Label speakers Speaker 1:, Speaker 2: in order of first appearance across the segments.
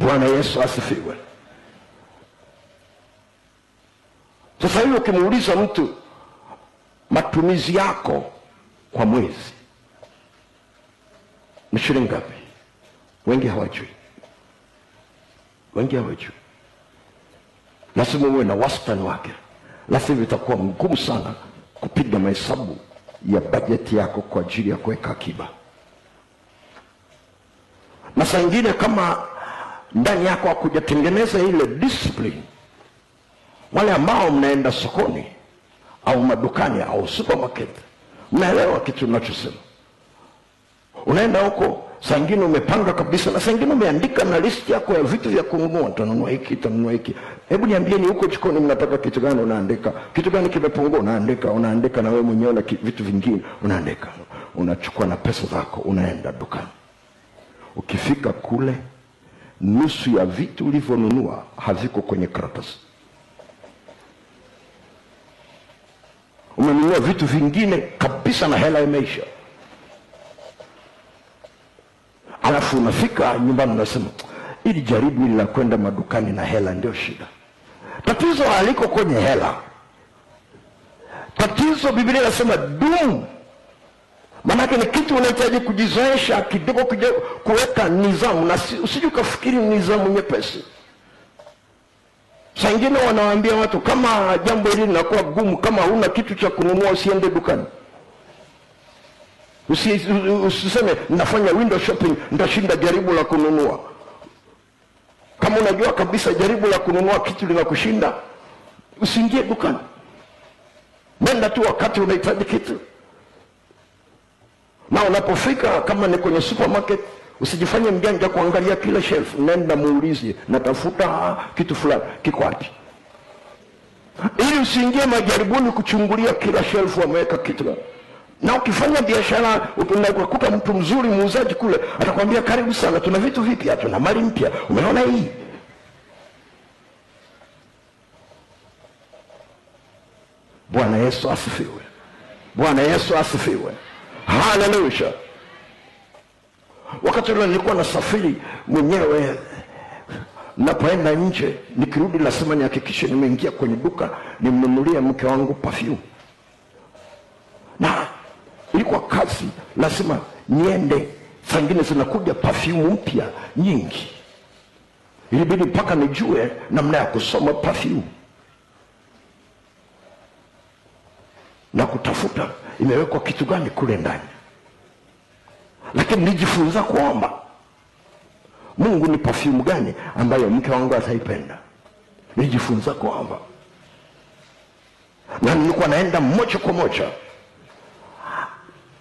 Speaker 1: Bwana Yesu asifiwe. Sasa hivi ukimuuliza mtu matumizi yako kwa mwezi ni shilingi ngapi, wengi hawajui, wengi hawajui. Lazima uwe na wastani wake, lazima itakuwa mgumu sana kupiga mahesabu ya bajeti yako kwa ajili ya kuweka akiba. Na saa ingine kama ndani yako hakujatengeneza ile discipline, wale ambao mnaenda sokoni au madukani au supermarket, mnaelewa kitu ninachosema. Unaenda huko, saa ingine umepanga kabisa, na saa ingine umeandika na listi yako ya vitu vya kununua, tanunua hiki, tanunua hiki. Hebu niambieni, huko jikoni mnataka kitu gani? Unaandika kitu gani kimepungua, unaandika, unaandika na wewe mwenyewe na vitu vingine unaandika, unachukua na pesa zako, unaenda dukani. Ukifika kule, nusu ya vitu ulivyonunua haviko kwenye karatasi. Umenunua vitu vingine kabisa na hela imeisha, alafu unafika nyumbani unasema, ili jaribu ili la kwenda madukani na hela ndio shida. Tatizo haliko kwenye hela, tatizo Biblia inasema dumu Maanake ni kitu unahitaji kujizoesha kidogo kidogo, kuweka nidhamu, na si- usije ukafikiri nidhamu nyepesi. Saa ingine watu kama jambo hili linakuwa gumu, kama huna kitu cha kununua usiende dukani. Usi- Usiseme nafanya window shopping, ndashinda jaribu la kununua. Kama unajua kabisa jaribu la kununua kitu linakushinda, usiingie dukani. Nenda tu wakati unahitaji kitu na unapofika kama ni kwenye supermarket usijifanye mjanja kuangalia kila shelf. Nenda muulize natafuta kitu fulani kiko wapi? Ili usiingie majaribuni kuchungulia kila shelf wameweka kitu. Na ukifanya biashara unakuta mtu mzuri muuzaji kule atakwambia karibu sana tuna vitu vipya tuna mali mpya. Umeona hii? Bwana yesu asifiwe. Bwana yesu asifiwe haleluya wakati ule nilikuwa nasafiri mwenyewe napoenda nje nikirudi lazima nihakikishe nimeingia kwenye duka nimnunulie mke wangu pafyu na ilikuwa kazi lazima niende. Sangine zinakuja pafyumu mpya nyingi. Ilibidi mpaka nijue namna ya kusoma perfume. Na kutafuta imewekwa kitu gani kule ndani lakini nijifunza kuomba. Mungu ni perfume gani ambayo mke wangu ataipenda? Nijifunza kuomba. Na nilikuwa naenda moja kwa moja.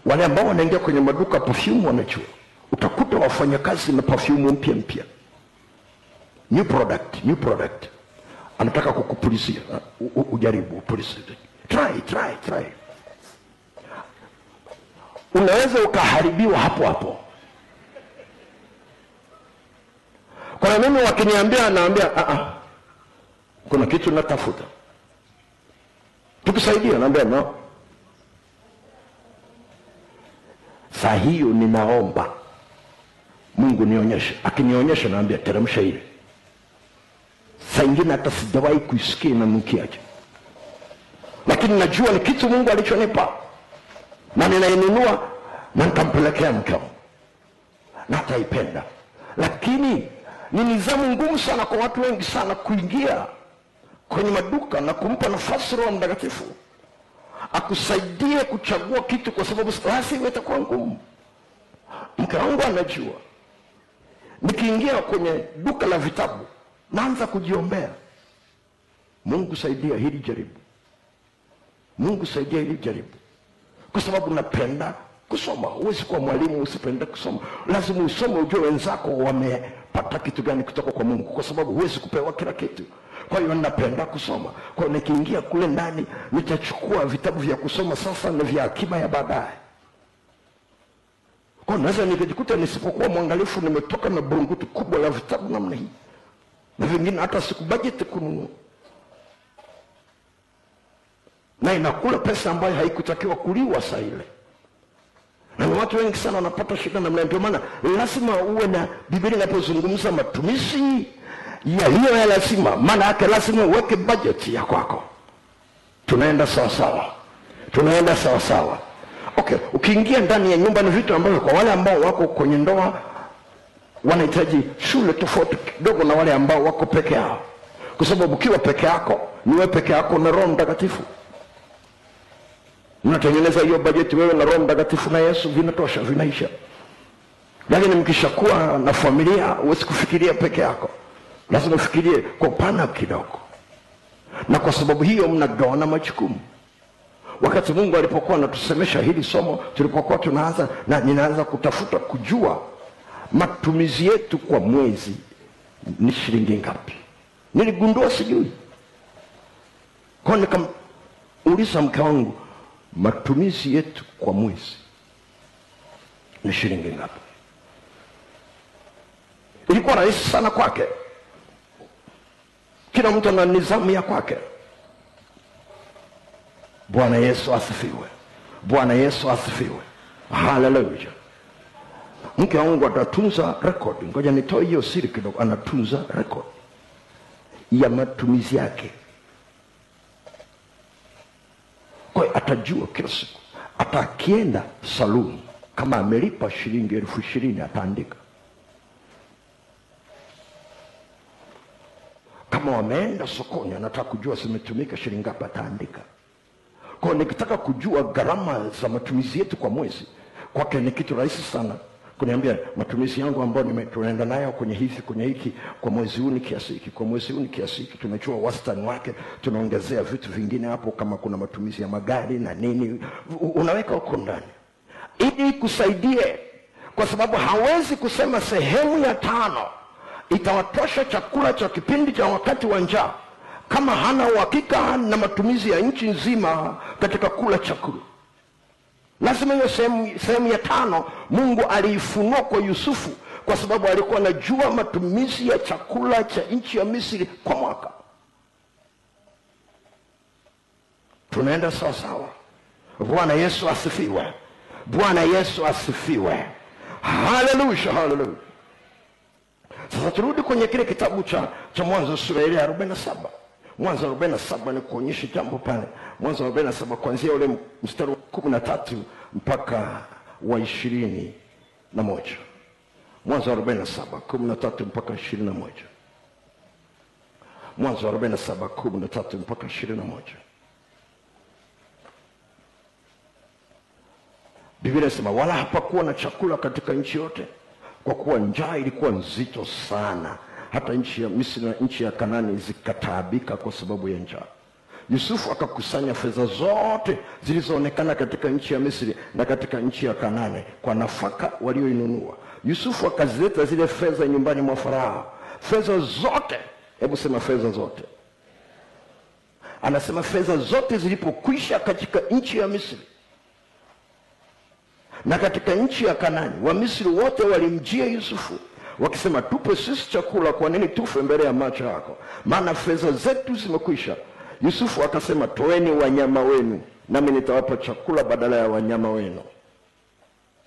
Speaker 1: Wale ambao wanaingia kwenye maduka perfume wanajua. Utakuta wafanyakazi na perfume mpya mpya. New product new product. Anataka kukupulizia. Ujaribu upulizie try try try unaweza ukaharibiwa hapo hapo. Kwa hiyo mimi wakiniambia naambia "Ah, ah, kuna kitu natafuta. Tukisaidia naambia no. Saa hiyo ninaomba mungu nionyeshe. Akinionyesha naambia teremsha ile. Saa ingine hata sijawahi kuisikia inanukiaje, lakini najua ni kitu mungu alichonipa na ninainunua na nitampelekea mkeo. Na ataipenda. Lakini ni nizamu ngumu sana kwa watu wengi sana kuingia kwenye maduka na kumpa nafasi roho mtakatifu. Akusaidie kuchagua kitu kwa sababu lazima itakuwa ngumu. Mke wangu anajua. Nikiingia kwenye duka la vitabu naanza kujiombea. Mungu saidia hili jaribu. Mungu saidia hili jaribu kwa sababu napenda kusoma. Huwezi kuwa mwalimu usipende kusoma. Lazima usome ujue wenzako wamepata kitu gani kutoka kwa mungu. Kwa sababu huwezi kupewa kila kitu. Kwa hiyo napenda kusoma. Kwa nikiingia kule ndani nitachukua vitabu vya kusoma sasa na vya akiba ya baadaye. Kwa hiyo naweza nikajikuta nisipokuwa mwangalifu nimetoka na burungutu kubwa la vitabu namna hii. Na vingine hata sikubajeti kununua na inakula pesa ambayo haikutakiwa kuliwa saa ile na watu wengi sana wanapata shida namna. Ndio maana lazima uwe na Biblia inapozungumza matumizi yaliyo ya lazima, maana yake lazima uweke bajeti ya kwako. Tunaenda sawa sawa, tunaenda sawa sawa. Okay, ukiingia ndani ya nyumba ni vitu ambavyo kwa wale ambao wako kwenye ndoa wanahitaji shule tofauti kidogo na wale ambao wako peke yao, kwa sababu ukiwa peke yako niwe peke yako na Roho Mtakatifu mnatengeneza hiyo bajeti wewe na Roho Mtakatifu na Yesu, vinatosha, vinaisha. Lakini mkishakuwa na familia, huwezi kufikiria peke yako, lazima ufikirie kwa upana kidogo, na kwa sababu hiyo mnagawana majukumu. Wakati Mungu alipokuwa anatusemesha hili somo, tulipokuwa tunaanza na ninaanza kutafuta kujua matumizi yetu kwa mwezi ni shilingi ngapi, niligundua sijui. kwao, nikamuuliza mke wangu matumizi yetu kwa mwezi ni shilingi ngapi? Ilikuwa rahisi sana kwake. Kila mtu ana nizamu ya kwake. Bwana Yesu asifiwe! Bwana Yesu asifiwe! Haleluya! Mke wangu atatunza rekodi. Ngoja nitoe hiyo siri kidogo. Anatunza rekodi ya matumizi yake kwa atajua kila siku, hata akienda saluni kama amelipa shilingi elfu ishirini ataandika. Kama wameenda sokoni, anataka kujua zimetumika shilingi ngapi, ataandika. Kwa nikitaka kujua gharama za matumizi yetu kwa mwezi, kwake ni kitu rahisi sana kuniambia matumizi yangu ambayo tunaenda nayo kwenye hivi kwenye hiki kwa mwezi huu ni kiasi hiki, kwa mwezi huu ni kiasi hiki. Tumechua wastani wake, tunaongezea vitu vingine hapo, kama kuna matumizi ya magari na nini, unaweka huko ndani ili kusaidie, kwa sababu hawezi kusema sehemu ya tano itawatosha chakula cha kipindi cha wakati wa njaa kama hana uhakika na matumizi ya nchi nzima katika kula chakula lazima hiyo sehemu ya tano mungu aliifunua kwa yusufu kwa sababu alikuwa anajua matumizi ya chakula cha nchi ya misri kwa mwaka. Tunaenda sawasawa bwana yesu asifiwe. Bwana yesu asifiwe. Haleluya haleluya. Sasa turudi kwenye kile kitabu cha, cha mwanzo sura ile ya arobaini na saba mwanzo arobaini na saba ni kuonyesha jambo pale. Mwanzo arobaini na saba kuanzia ule mstari wa kumi na tatu mpaka wa ishirini na moja. Mwanzo arobaini na saba kumi na tatu mpaka ishirini na moja. Mwanzo arobaini na saba kumi na tatu mpaka ishirini na moja. Biblia inasema wala hapakuwa na chakula katika nchi yote kwa kuwa njaa ilikuwa nzito sana hata nchi ya misri na nchi ya kanani zikataabika kwa sababu ya njaa. Yusufu akakusanya fedha zote zilizoonekana katika nchi ya misri na katika nchi ya kanani kwa nafaka walioinunua. Yusufu akazileta zile fedha nyumbani mwa farao. Fedha zote hebu sema fedha zote. Anasema fedha zote zilipokwisha katika nchi ya misri na katika nchi ya Kanani. Wamisri wote walimjia Yusufu wakisema, tupe sisi chakula, kwa nini tufe mbele ya macho yako? Maana fedha zetu zimekwisha. Yusufu akasema, toeni wanyama wenu, nami nitawapa chakula badala ya wanyama wenu,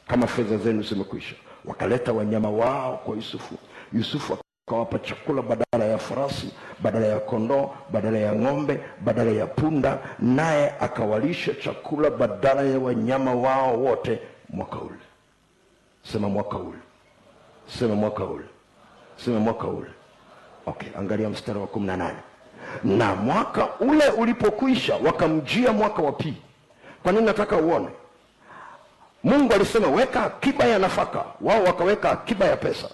Speaker 1: kama fedha zenu zimekwisha. Wakaleta wanyama wao kwa Yusufu. Yusufu akawapa chakula badala ya farasi, badala ya kondoo, badala ya ng'ombe, badala ya punda, naye akawalisha chakula badala ya wanyama wao wote mwaka ule. Sema mwaka ule, sema mwaka ule, sema mwaka ule. Okay, angalia mstari wa kumi na nane. Na mwaka ule ulipokwisha, wakamjia mwaka wa pili. Kwa nini nataka uone? Mungu alisema weka akiba ya nafaka, wao wakaweka akiba ya pesa.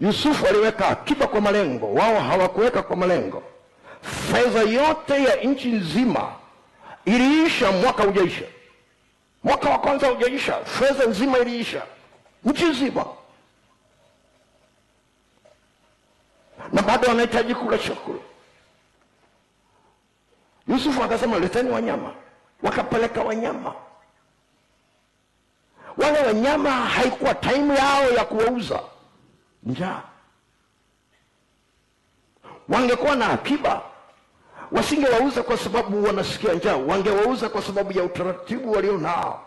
Speaker 1: Yusufu aliweka akiba kwa malengo, wao hawakuweka kwa malengo. Fedha yote ya nchi nzima iliisha mwaka ujaisha. Mwaka wa kwanza ujaisha, fedha nzima iliisha, nchi nzima, na bado wanahitaji kula chakula. Yusufu akasema leteni wanyama, wakapeleka wanyama. Wale wanyama haikuwa taimu yao ya kuwauza njaa. Wangekuwa na akiba, wasingewauza kwa sababu wanasikia njaa, wangewauza kwa sababu ya utaratibu walio nao.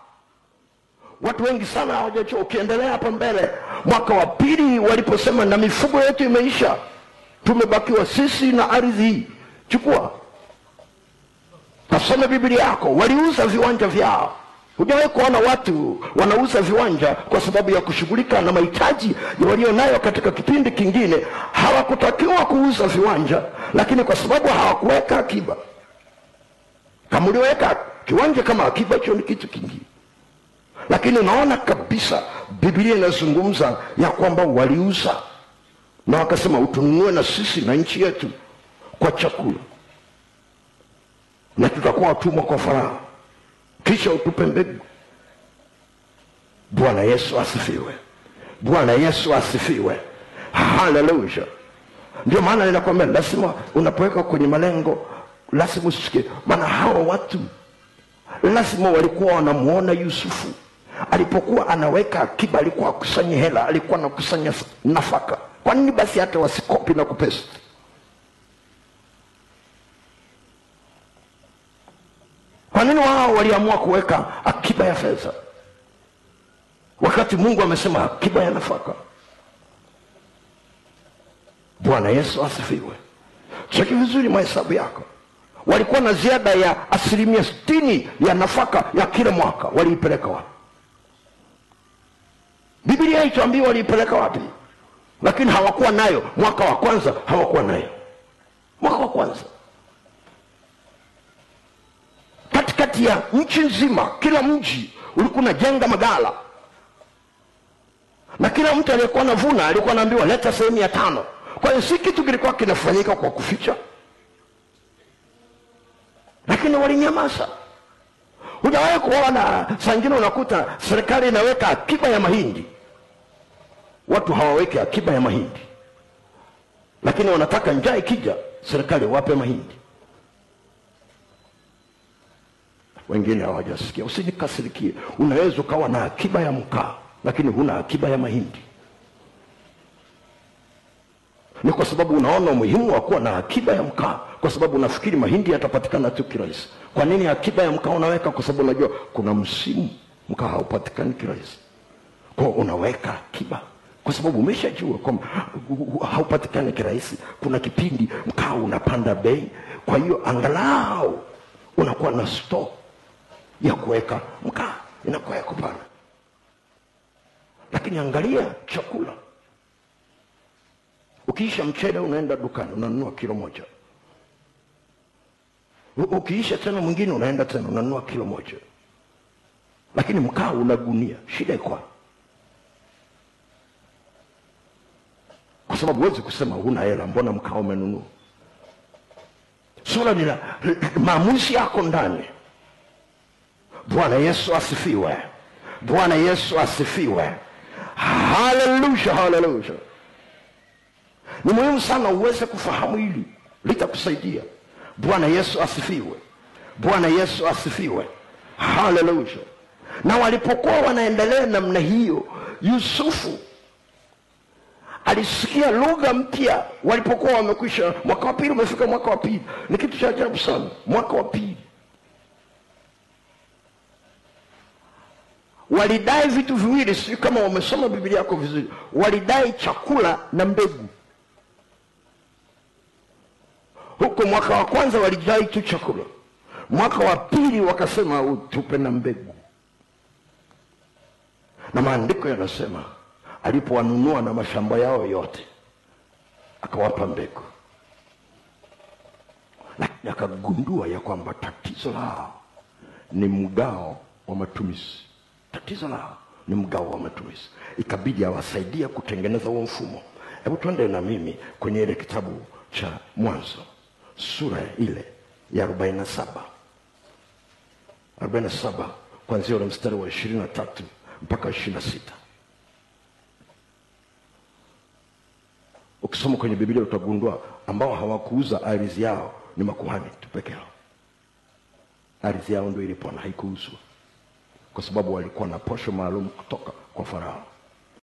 Speaker 1: watu wengi sana hawajachua ukiendelea hapa mbele mwaka wa pili waliposema na mifugo yetu imeisha tumebakiwa sisi na ardhi. Hii chukua. Kasome biblia yako. Waliuza viwanja vyao. Hujawahi kuona watu wanauza viwanja kwa sababu ya kushughulika na mahitaji walio nayo katika kipindi kingine? Hawakutakiwa kuuza viwanja lakini kwa sababu hawakuweka akiba. Kama uliweka kiwanja kama akiba hicho ni kitu kingine. Lakini unaona kabisa biblia inazungumza ya kwamba waliuza na wakasema utununue na sisi na nchi yetu kwa chakula. Na tutakuwa watumwa kwa farao kisha utupe mbegu. Bwana yesu asifiwe. Bwana yesu asifiwe. Haleluya ndio maana ninakwambia lazima unapoweka kwenye malengo lazima usikie maana hawa watu lazima walikuwa wanamuona yusufu alipokuwa anaweka akiba alikuwa akusanyi hela alikuwa anakusanya nafaka. Kwa nini basi hata wasikopi na kupesa? Kwa nini wao waliamua kuweka akiba ya fedha? Wakati mungu amesema akiba ya nafaka. Bwana yesu asifiwe. Cheki vizuri mahesabu yako. Walikuwa na ziada ya asilimia stini ya nafaka ya kila mwaka waliipeleka wapi biblia ituambia waliipeleka wapi. Lakini hawakuwa nayo. Mwaka wa kwanza hawakuwa nayo. Mwaka wa kwanza. Katikati ya nchi nzima kila mji ulikuwa unajenga magala. Na kila mtu aliyekuwa navuna alikuwa anaambiwa leta sehemu ya tano. Kwa hiyo si kitu kilikuwa kinafanyika kwa kuficha. Lakini walinyamaza. Hujawahi kuona saa ingine unakuta serikali inaweka akiba ya mahindi watu hawaweki akiba ya mahindi. Lakini wanataka njaa ikija serikali wape mahindi. Wengine hawajasikia. Usinikasirikie. Unaweza ukawa na akiba ya mkaa lakini huna akiba ya mahindi. Ni kwa sababu unaona umuhimu wa kuwa na akiba ya mkaa kwa sababu unafikiri mahindi yatapatikana tu kirahisi. Kwa nini akiba ya mkaa unaweka? Kwa sababu unajua kuna msimu mkaa haupatikani kirahisi. Kwao unaweka akiba kwa sababu umeshajua kwamba haupatikani kirahisi kuna kipindi mkaa unapanda bei kwa hiyo angalau unakuwa na store ya kuweka mkaa inakuwa yako lakini angalia chakula ukiisha mchele unaenda dukani unanunua kilo moja ukiisha tena mwingine unaenda tena unanunua kilo moja lakini mkaa unagunia. shida iko? kwa sababu huwezi kusema huna hela mbona mkao umenunua? Swala ni la maamuzi yako ndani. Bwana yesu asifiwe. Bwana yesu asifiwe. Haleluya haleluya. Ni muhimu sana uweze kufahamu hili litakusaidia. Bwana yesu asifiwe. Bwana yesu asifiwe. Haleluya. Na walipokuwa wanaendelea namna hiyo yusufu alisikia lugha mpya walipokuwa wamekwisha. Mwaka wa pili umefika mwaka wa pili. Ni kitu cha ajabu sana. Mwaka wa pili. Walidai vitu viwili sijui kama wamesoma biblia yako vizuri. Walidai chakula na mbegu. Huko mwaka wa kwanza walidai tu chakula. Mwaka wa pili wakasema utupe na mbegu. Na maandiko yanasema alipowanunua na mashamba yao yote akawapa mbegu. Lakini akagundua ya kwamba tatizo lao ni mgao wa matumizi. Tatizo lao ni mgao wa matumizi. Ikabidi awasaidia kutengeneza huo mfumo. Hebu twende na mimi kwenye ile kitabu cha mwanzo sura ile ya 47 47 kuanzia ule mstari wa 23 mpaka 26 ukisoma kwenye biblia utagundua ambao hawakuuza ardhi yao ni makuhani tu ardhi yao ndio ilipona haikuuzwa. Kwa sababu walikuwa na posho maalum kutoka kwa farao